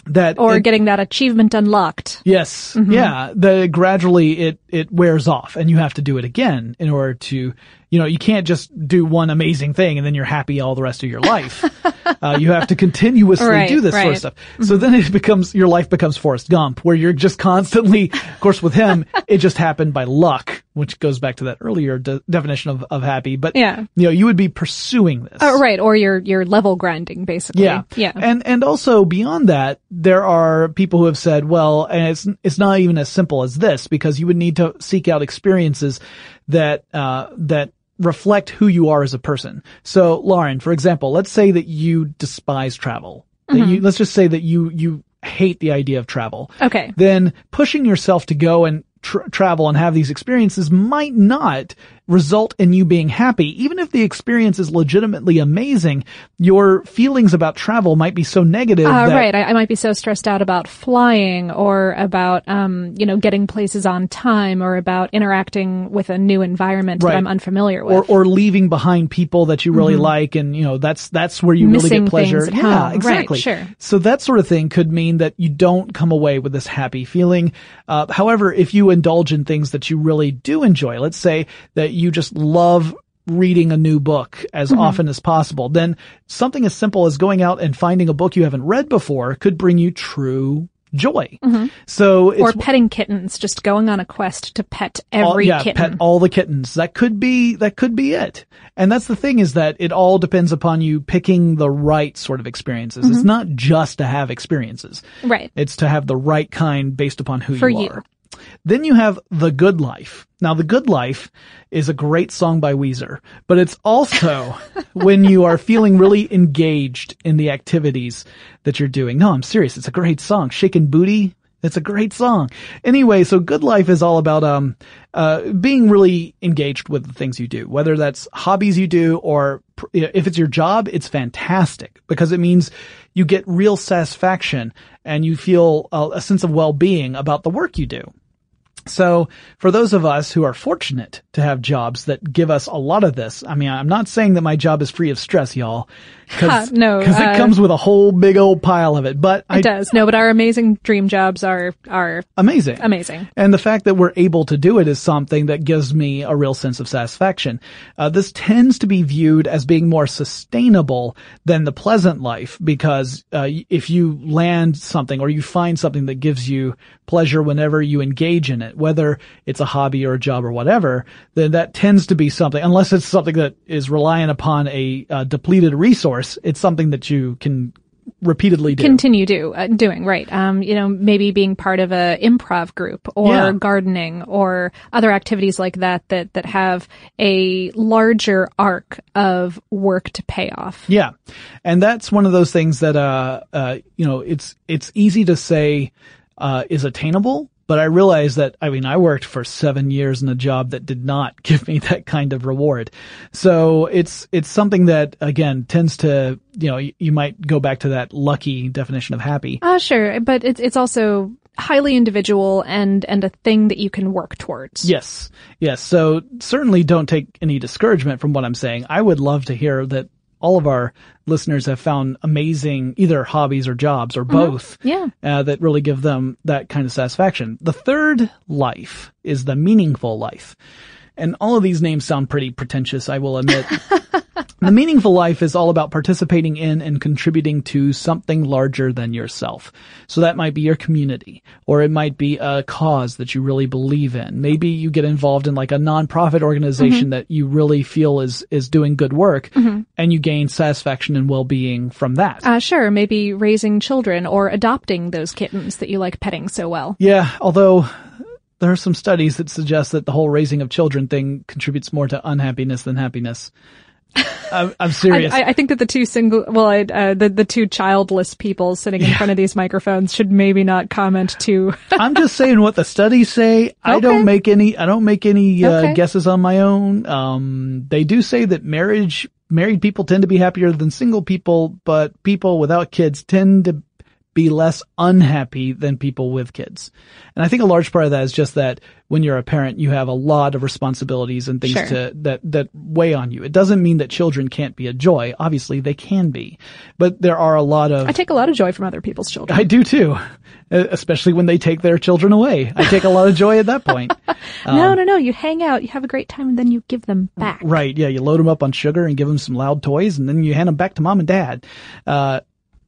that Or it- getting that achievement unlocked. Yes. Mm-hmm. Yeah. The gradually it, it wears off and you have to do it again in order to, you know, you can't just do one amazing thing and then you're happy all the rest of your life. uh, you have to continuously Right, do this sort of right. stuff. So then it becomes, your life becomes Forrest Gump where you're just constantly, of course with him, it just happened by luck, which goes back to that earlier de- definition of, of happy. But, Yeah. you know, you would be pursuing this. Oh, right. Or you're, you're level grinding, basically. Yeah. Yeah. And, and also beyond that, there are people who have said, well, and it's, it's not even as simple as this because you would need to seek out experiences that, uh, that reflect who you are as a person. So, Lauren, for example, let's say that you despise travel. That you, let's just say that you, you hate the idea of travel. Okay. Then pushing yourself to go and tr- travel and have these experiences might not result in you being happy. Even if the experience is legitimately amazing, your feelings about travel might be so negative. Uh, right. I, I might be so stressed out about flying or about, um, you know, getting places on time or about interacting with a new environment Right. that I'm unfamiliar with. or, or leaving behind people that you really Mhm. like and you know that's that's where you really get pleasure yeah home. Right, exactly sure. so that sort of thing could mean that you don't come away with this happy feeling uh, however if you indulge in things that you really do enjoy let's say that you just love reading a new book as Mhm. often as possible then something as simple as going out and finding a book you haven't read before could bring you true joy Mhm. so it's or petting kittens, just going on a quest to pet every all, yeah, kitten. pet all the kittens. That could be that could be it. And that's the thing is that it all depends upon you picking the right sort of experiences. It's Mhm. not just to have experiences. Right. It's to have the right kind based upon who For you you. are. Then you have The Good Life. Now, The Good Life is a great song by Weezer, but it's also when you are feeling really engaged in the activities that you're doing. No, I'm serious. It's a great song. Shakin' Booty. It's a great song. Anyway, so Good Life is all about, um, uh, being really engaged with the things you do, whether that's hobbies you do or pr- if it's your job, it's fantastic because it means you get real satisfaction and you feel a, a sense of well-being about the work you do. So for those of us who are fortunate to have jobs that give us a lot of this, I mean, I'm not saying that my job is free of stress, y'all. Cause, No, 'cause uh, it comes with a whole big old pile of it, but It I, does. No, but our amazing dream jobs are are amazing. amazing. And the fact that we're able to do it is something that gives me a real sense of satisfaction. Uh, this tends to be viewed as being more sustainable than the pleasant life because uh, if you land something or you find something that gives you pleasure whenever you engage in it, whether it's a hobby or a job or whatever, then that tends to be something, unless it's something that is reliant upon a uh, depleted resource, it's something that you can repeatedly do. Continue do uh, doing right. Um, you know, maybe being part of a improv group or Yeah. gardening or other activities like that that that have a larger arc of work to pay off. Yeah. And that's one of those things that, uh, uh, you know, it's, it's easy to say, uh, is attainable, but I realized that, I mean, I worked for seven years in a job that did not give me that kind of reward. So it's, it's something that, again, tends to, you know, you, you might go back to that lucky definition of happy. Uh, sure, but it's it's also highly individual and and a thing that you can work towards. Yes. Yes. So certainly don't take any discouragement from what I'm saying. I would love to hear that all of our listeners have found amazing either hobbies or jobs or both Yeah. uh, that really give them that kind of satisfaction. The third life is the meaningful life. And all of these names sound pretty pretentious, I will admit. the meaningful life is all about participating in and contributing to something larger than yourself. So that might be your community, or it might be a cause that you really believe in. Maybe you get involved in like a nonprofit organization Mhm. that you really feel is, is doing good work, Mhm. and you gain satisfaction and well-being from that. Uh, sure, maybe raising children or adopting those kittens that you like petting so well. Yeah, although there are some studies that suggest that the whole raising of children thing contributes more to unhappiness than happiness. I'm, I'm serious. I, I think that the two single, well, I, uh, the the two childless people sitting in front of these microphones should maybe not comment too. I'm just saying what the studies say. I don't make any, I don't make any uh, Okay. guesses on my own. Um, they do say that marriage, married people tend to be happier than single people, but people without kids tend to be less unhappy than people with kids. And I think a large part of that is just that when you're a parent, you have a lot of responsibilities and things Sure. to, that, that weigh on you. It doesn't mean that children can't be a joy. Obviously they can be, but there are a lot of I take a lot of joy from other people's children. I do too, especially when they take their children away. I take a lot of joy at that point. no, Um, no, no. You hang out, you have a great time, and then you give them back. Right. Yeah. You load them up on sugar and give them some loud toys and then you hand them back to mom and dad. Uh,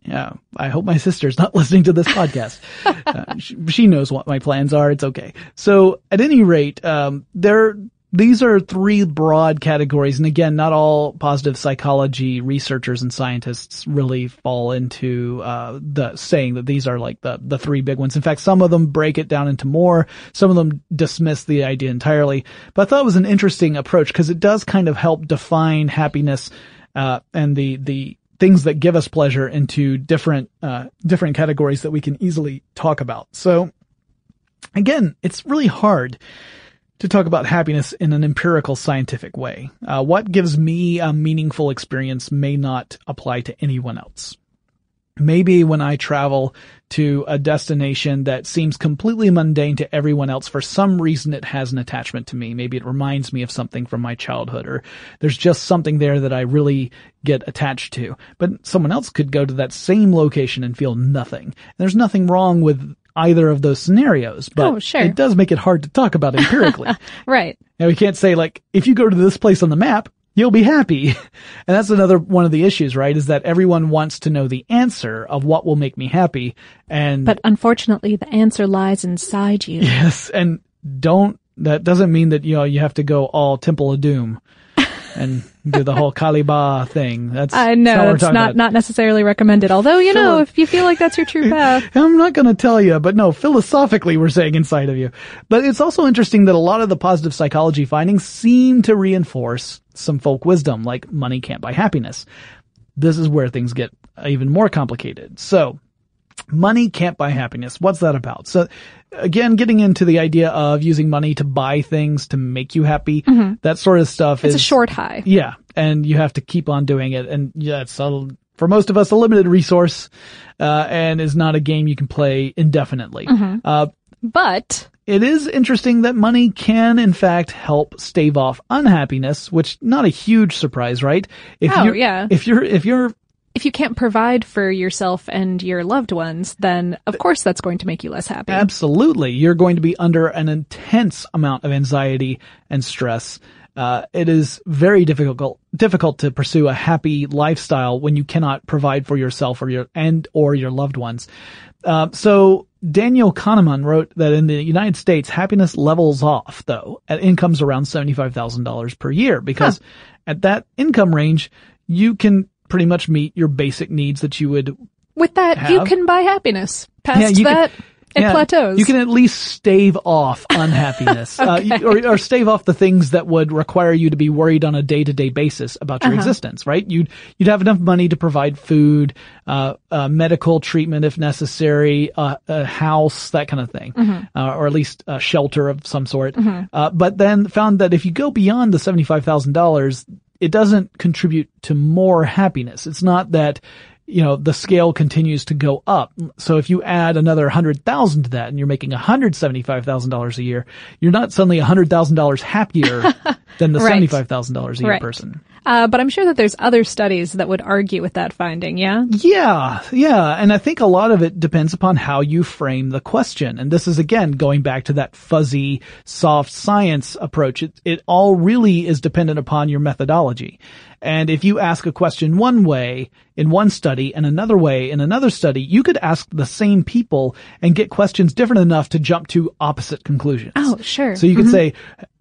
yeah, I hope my sister's not listening to this podcast. uh, she, she knows what my plans are. It's okay. So at any rate, um, there, these are three broad categories. And again, not all positive psychology researchers and scientists really fall into, uh, the saying that these are like the, the three big ones. In fact, some of them break it down into more. Some of them dismiss the idea entirely. But I thought it was an interesting approach because it does kind of help define happiness, uh, and the, the, things that give us pleasure into different uh, different categories that we can easily talk about. So again, it's really hard to talk about happiness in an empirical scientific way. Uh, what gives me a meaningful experience may not apply to anyone else. Maybe when I travel to a destination that seems completely mundane to everyone else, for some reason it has an attachment to me. Maybe it reminds me of something from my childhood or there's just something there that I really get attached to. But someone else could go to that same location and feel nothing. And there's nothing wrong with either of those scenarios, but Oh, sure. it does make it hard to talk about empirically. Right. Now we can't say like, if you go to this place on the map, you'll be happy. And that's another one of the issues, right? Is that everyone wants to know the answer of what will make me happy. And But unfortunately, the answer lies inside you. yes, and don't, that doesn't mean that, you know, you have to go all Temple of Doom and do the whole Kali Ma thing. That's, I know it's talking not not necessarily recommended. Although you know, if you feel like that's your true path, I'm not going to tell you, but no, philosophically we're saying inside of you. But it's also interesting that a lot of the positive psychology findings seem to reinforce some folk wisdom, like money can't buy happiness. This is where things get even more complicated. So, money can't buy happiness. What's that about? So, again, getting into the idea of using money to buy things to make you happy, that sort of stuff it's is a short high. yeah, and you have to keep on doing it. And yeah, it's a, for most of us a limited resource, uh, and is not a game you can play indefinitely. Uh, But it is interesting that money can in fact help stave off unhappiness, which not a huge surprise, right? If Oh, you're, yeah. If you're, if you're, if you can't provide for yourself and your loved ones, then of course that's going to make you less happy. Absolutely. You're going to be under an intense amount of anxiety and stress. Uh, it is very difficult, difficult to pursue a happy lifestyle when you cannot provide for yourself or your, and or your loved ones. Uh, so Daniel Kahneman wrote that in the United States, happiness levels off though at incomes around $75,000 per year because at that income range, you can pretty much meet your basic needs that you would With that, you can buy happiness. Past Yeah, you can- that, it yeah, plateaus. You can at least stave off unhappiness, uh, or, or stave off the things that would require you to be worried on a day-to-day basis about Uh-huh. your existence. Right? You'd you'd have enough money to provide food, uh, uh, medical treatment if necessary, uh, a house, that kind of thing, Mm-hmm. uh, or at least a shelter of some sort. Uh, but then found that if you go beyond the seventy-five thousand dollars, it doesn't contribute to more happiness. It's not that you know, the scale continues to go up. So if you add another hundred thousand to that and you're making hundred seventy-five thousand dollars a year, you're not suddenly hundred thousand dollars happier than the Right. seventy-five thousand dollars a year Right. person. uh, but I'm sure that there's other studies that would argue with that finding. Yeah. Yeah, yeah, and I think a lot of it depends upon how you frame the question. And this is again going back to that fuzzy, soft science approach. It, it all really is dependent upon your methodology. And if you ask a question one way in one study and another way in another study, you could ask the same people and get questions different enough to jump to opposite conclusions. Oh, sure. So you could mm-hmm. say,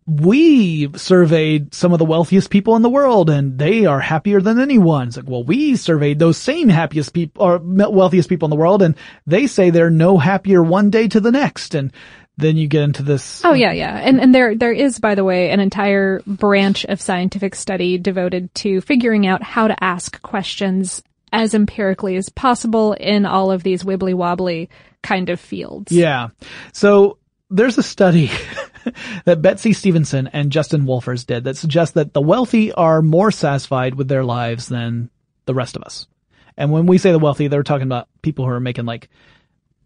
we surveyed some of the wealthiest people in the world and they are happier than anyone. It's like, well, we surveyed those same happiest people or wealthiest people in the world and they say they're no happier one day to the next. And then you get into this. Oh yeah, yeah. And and there there is by the way an entire branch of scientific study devoted to figuring out how to ask questions as empirically as possible in all of these wibbly wobbly kind of fields. Yeah. So there's a study that Betsy Stevenson and Justin Wolfers did that suggests that the wealthy are more satisfied with their lives than the rest of us. And when we say the wealthy, they're talking about people who are making like,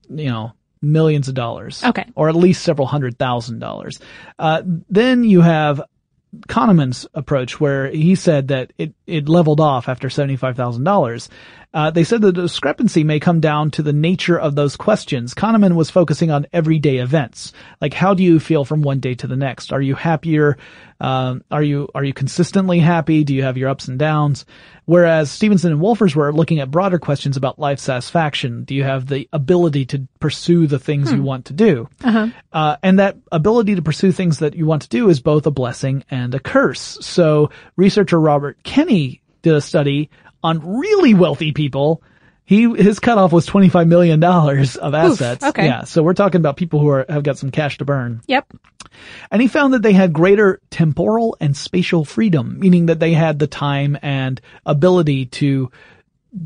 you know, millions of dollars. Okay. Or at least several hundred thousand dollars. Uh, then you have Kahneman's approach where he said that it, it leveled off after $75,000. Uh, they said the discrepancy may come down to the nature of those questions. Kahneman was focusing on everyday events. Like, how do you feel from one day to the next? Are you happier? Um, are you, are you consistently happy? Do you have your ups and downs? Whereas Stevenson and Wolfers were looking at broader questions about life satisfaction. Do you have the ability to pursue the things you want to do? Uh, and that ability to pursue things that you want to do is both a blessing and a curse. So researcher Robert Kenny did a study on really wealthy people. He, his cutoff was $25 million of assets. okay. Yeah. So we're talking about people who are, have got some cash to burn. Yep. And he found that they had greater temporal and spatial freedom, meaning that they had the time and ability to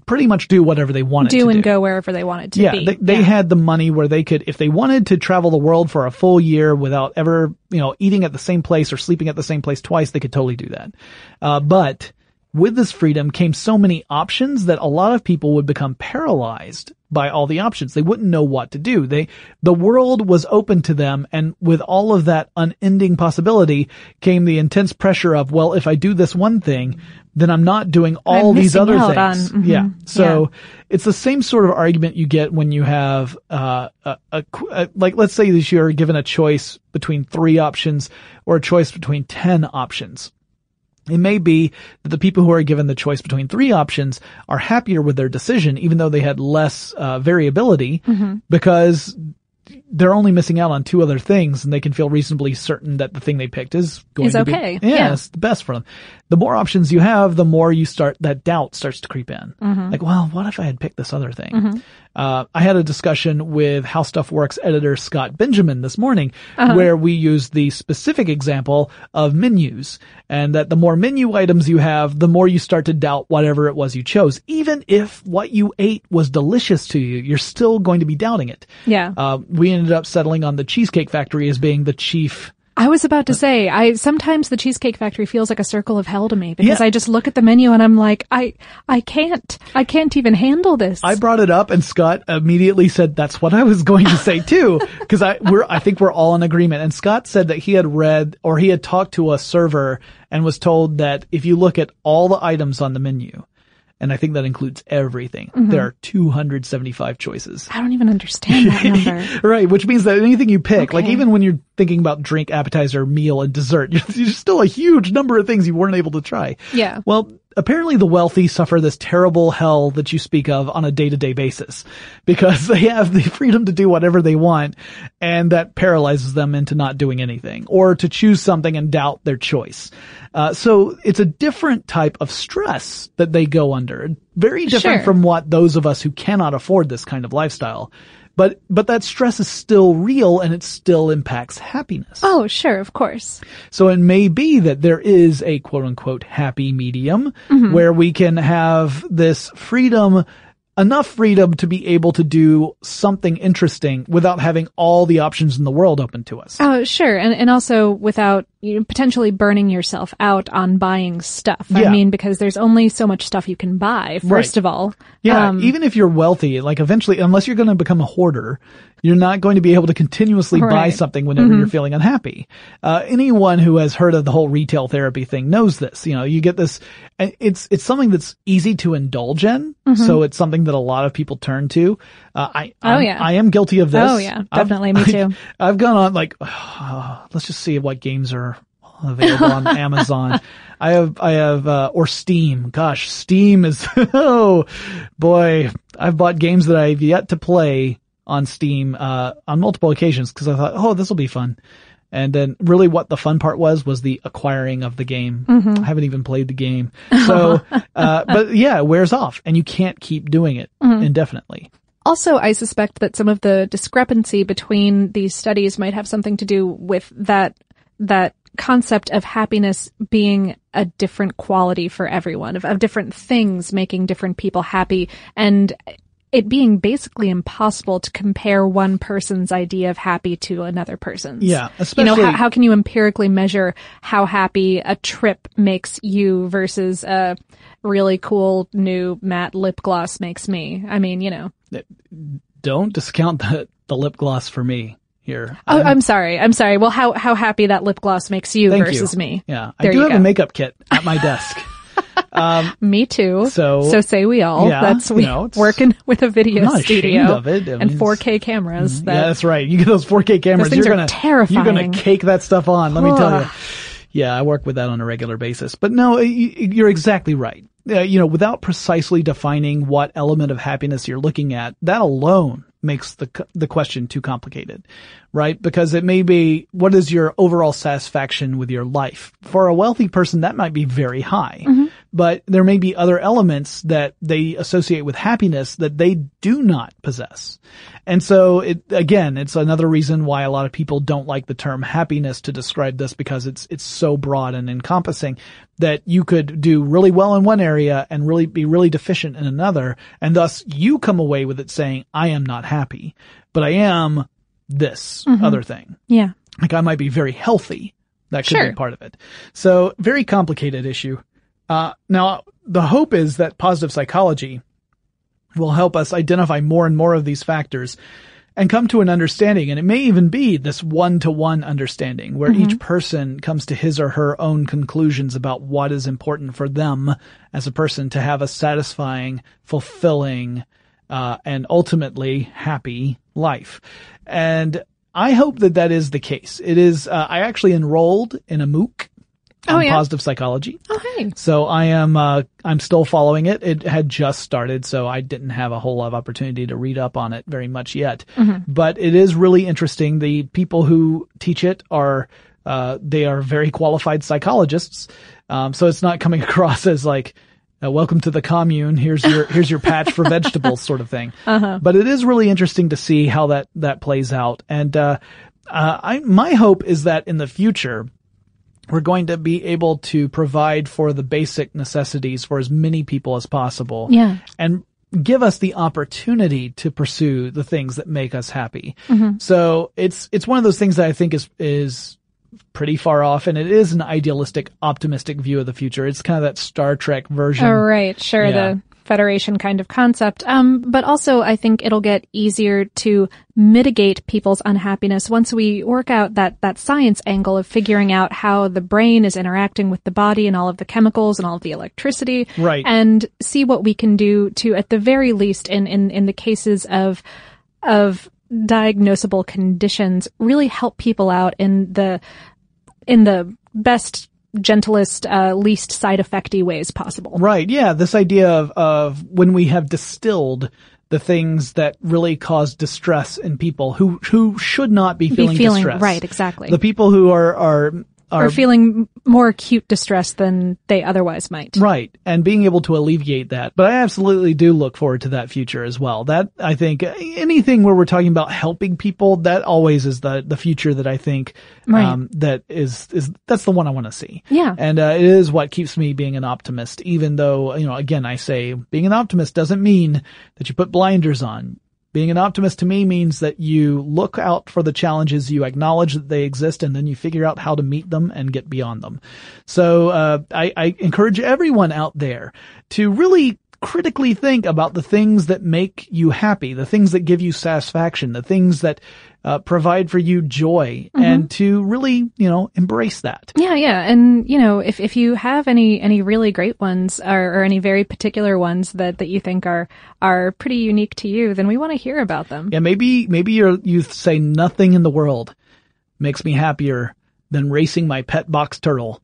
pretty much do whatever they wanted to. do to and do. go wherever they wanted to yeah, be. they, they had the money where they could, if they wanted to travel the world for a full year without ever, you know, eating at the same place or sleeping at the same place twice, they could totally do that. Uh, but with this freedom came so many options that a lot of people would become paralyzed by all the options. They wouldn't know what to do. They, the world was open to them and with all of that unending possibility came the intense pressure of, well, if I do this one thing, then I'm not doing all I'm these other things. mhm. Yeah. So Yeah. it's the same sort of argument you get when you have, uh, a, a, qu- uh, like, let's say that you're given a choice between three options or a choice between 10 options. It may be that the people who are given the choice between three options are happier with their decision, even though they had less uh, variability, because they're only missing out on two other things, and they can feel reasonably certain that the thing they picked is going Is to okay. be yeah, Yeah. the best for them. The more options you have, the more you start that doubt starts to creep in. Like, well, what if I had picked this other thing? Uh, I had a discussion with How Stuff Works editor Scott Benjamin this morning, where we used the specific example of menus, and that the more menu items you have, the more you start to doubt whatever it was you chose. Even if what you ate was delicious to you, you're still going to be doubting it. Yeah. Uh, we ended up settling on the Cheesecake Factory as being the chief. I was about to say, I sometimes the Cheesecake Factory feels like a circle of hell to me because Yeah. I just look at the menu and I'm like, I, I can't, I can't even handle this. I brought it up and Scott immediately said that's what I was going to say too. Cause I, we're, I think we're all in agreement. And Scott said that he had read or he had talked to a server and was told that if you look at all the items on the menu, and I think that includes everything, mm-hmm. there are 275 choices. I don't even understand that number. Right, which means that anything you pick, like even when you're thinking about drink, appetizer, meal, and dessert, there's still a huge number of things you weren't able to try. Yeah. Well, apparently the wealthy suffer this terrible hell that you speak of on a day-to-day basis because they have the freedom to do whatever they want and that paralyzes them into not doing anything or to choose something and doubt their choice. Uh, so it's a different type of stress that they go under. Very different Sure. from what those of us who cannot afford this kind of lifestyle. But, but that stress is still real and it still impacts happiness. Oh, sure, of course. So it may be that there is a quote unquote happy medium Mm-hmm. where we can have this freedom, enough freedom to be able to do something interesting without having all the options in the world open to us. Oh, sure. And, and also without you potentially burning yourself out on buying stuff. Yeah. I mean, because there's only so much stuff you can buy, first Right. of all. Yeah, Um, even if you're wealthy, like eventually, unless you're going to become a hoarder, you're not going to be able to continuously buy Right. Mm-hmm. something whenever you're feeling unhappy. Uh, anyone who has heard of the whole retail therapy thing knows this. You know, you get this, it's, it's something that's easy to indulge in. So it's something that a lot of people turn to. Uh, I, Mm-hmm. Oh, yeah. I am guilty of this. Oh, yeah. I've- Definitely. Me too. I've gone on like, let's just see what games are available on Amazon. I have, I have, uh, or Steam. Gosh, Steam is, oh boy, I've bought games that I've yet to play on Steam, uh, on multiple occasions because I thought, oh, this will be fun. And then really what the fun part was, was the acquiring of the game. I haven't even played the game. So, uh, but yeah, it wears off and you can't keep doing it indefinitely. Also, I suspect that some of the discrepancy between these studies might have something to do with that, that concept of happiness being a different quality for everyone, of, of different things making different people happy, and it being basically impossible to compare one person's idea of happy to another person's. Yeah, you know, especially- how, how can you empirically measure how happy a trip makes you versus a really cool new matte lip gloss makes me? I mean, you know. Don't discount the, the lip gloss for me here. Oh, um, I'm sorry. I'm sorry. Well, how how happy that lip gloss makes you versus you. me. Yeah, There I do you have go. a makeup kit at my desk. Um, me too. So- so say we all. Yeah, That's you we know, working with a video I'm studio of it. I mean, and it's- 4K cameras. Mm-hmm. That yeah, that's right. You get those 4K cameras. things you're gonna terrifying. You're gonna cake that stuff on. Let me tell you. Yeah, I work with that on a regular basis. But no, you're exactly right. Uh, you know, without precisely defining what element of happiness you're looking at, that alone makes the the question too complicated, right? Because it may be what is your overall satisfaction with your life? For a wealthy person, that might be very high, mm-hmm. But there may be other elements that they associate with happiness that they do not possess. And so it, again, it's another reason why a lot of people don't like the term happiness to describe this because it's, it's so broad and encompassing that you could do really well in one area and really be really deficient in another. And thus you come away with it saying, I am not happy, but I am this Mhm. other thing. Yeah. Like I might be very healthy. That could Sure. be part of it. So very complicated issue. Uh, now the hope is that positive psychology will help us identify more and more of these factors and come to an understanding. And it may even be this one to one understanding where Mhm. each person comes to his or her own conclusions about what is important for them as a person to have a satisfying, fulfilling, uh, and ultimately happy life. And I hope that that is the case. It is, uh, I actually enrolled in a MOOC Oh, yeah? positive psychology. Oh, hey. So I am, uh, I'm still following it. It had just started, so I didn't have a whole lot of opportunity to read up on it very much yet. Mhm. But it is really interesting. The people who teach it are, uh, they are very qualified psychologists. Um, so it's not coming across as like, uh, welcome to the commune. Here's your, here's your patch for vegetables sort of thing. Uh-huh. But it is really interesting to see how that, that plays out. And, uh, uh, I, my hope is that in the future, we're going to be able to provide for the basic necessities for as many people as possible. Yeah. And give us the opportunity to pursue the things that make us happy. Mhm. So it's, it's one of those things that I think is, is pretty far off and it is an idealistic, optimistic view of the future. It's kind of that Star Trek version. Oh, right. Sure. Yeah. The Federation kind of concept. Um, but also I think it'll get easier to mitigate people's unhappiness once we work out that, that science angle of figuring out how the brain is interacting with the body and all of the chemicals and all of the electricity. Right. And see what we can do to, at the very least, in, in, in the cases of, of diagnosable conditions, really help people out in the, in the best, gentlest, uh, least side effecty ways possible. Right. Yeah. This idea of, of when we have distilled the things that really cause distress in people who, who should not be Be feeling, feeling- distress. right, exactly. The people who are, are, are or feeling more acute distress than they otherwise might. Right. And being able to alleviate that. But I absolutely do look forward to that future as well. That, I think, anything where we're talking about helping people, that always is the, the future that I think, Right. um, that is, is, that's the one I want to see. Yeah. And, uh, it is what keeps me being an optimist, even though, you know, again, I say being an optimist doesn't mean that you put blinders on. Being an optimist to me means that you look out for the challenges, you acknowledge that they exist, and then you figure out how to meet them and get beyond them. So, uh, I, I encourage everyone out there to really critically think about the things that make you happy, the things that give you satisfaction, the things that uh, provide for you joy, Mhm. and to really, you know, embrace that. Yeah, yeah. And, you know, if, if you have any, any really great ones or, or any very particular ones that, that you think are, are pretty unique to you, then we want to hear about them. Yeah, maybe maybe you're, you say nothing in the world makes me happier than racing my pet box turtle.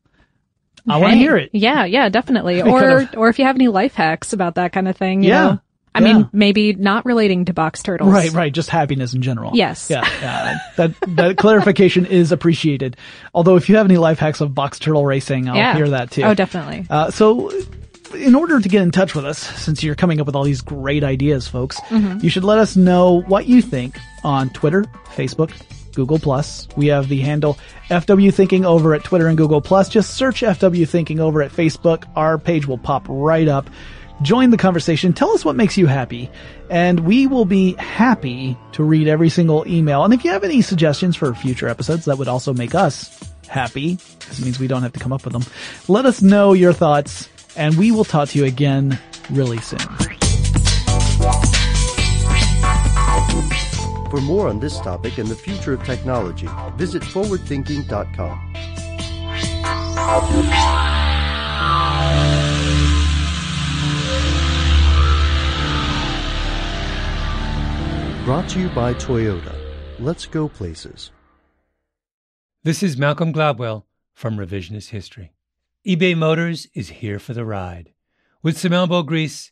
I want to hear it. Yeah, yeah, definitely. Kind Or, of- or if you have any life hacks about that kind of thing, you Yeah, know. I yeah. mean, maybe not relating to box turtles. Right, right. Just happiness in general. Yes. Yeah, yeah. That that clarification is appreciated. Although, if you have any life hacks of box turtle racing, I'll Yeah. hear that too. Oh, definitely. Uh, so, in order to get in touch with us, since you're coming up with all these great ideas, folks, Mhm. you should let us know what you think on Twitter, Facebook, Google Plus. We have the handle FW Thinking over at Twitter and Google Plus. Just search FW Thinking over at Facebook. Our page will pop right up. Join the conversation. Tell us what makes you happy. And we will be happy to read every single email. And if you have any suggestions for future episodes, that would also make us happy. This means we don't have to come up with them. Let us know your thoughts and we will talk to you again really soon. For more on this topic and the future of technology, visit forwardthinking.com. Brought to you by Toyota. Let's go places. This is Malcolm Gladwell from Revisionist History. eBay Motors is here for the ride. With some elbow grease,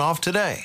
off today.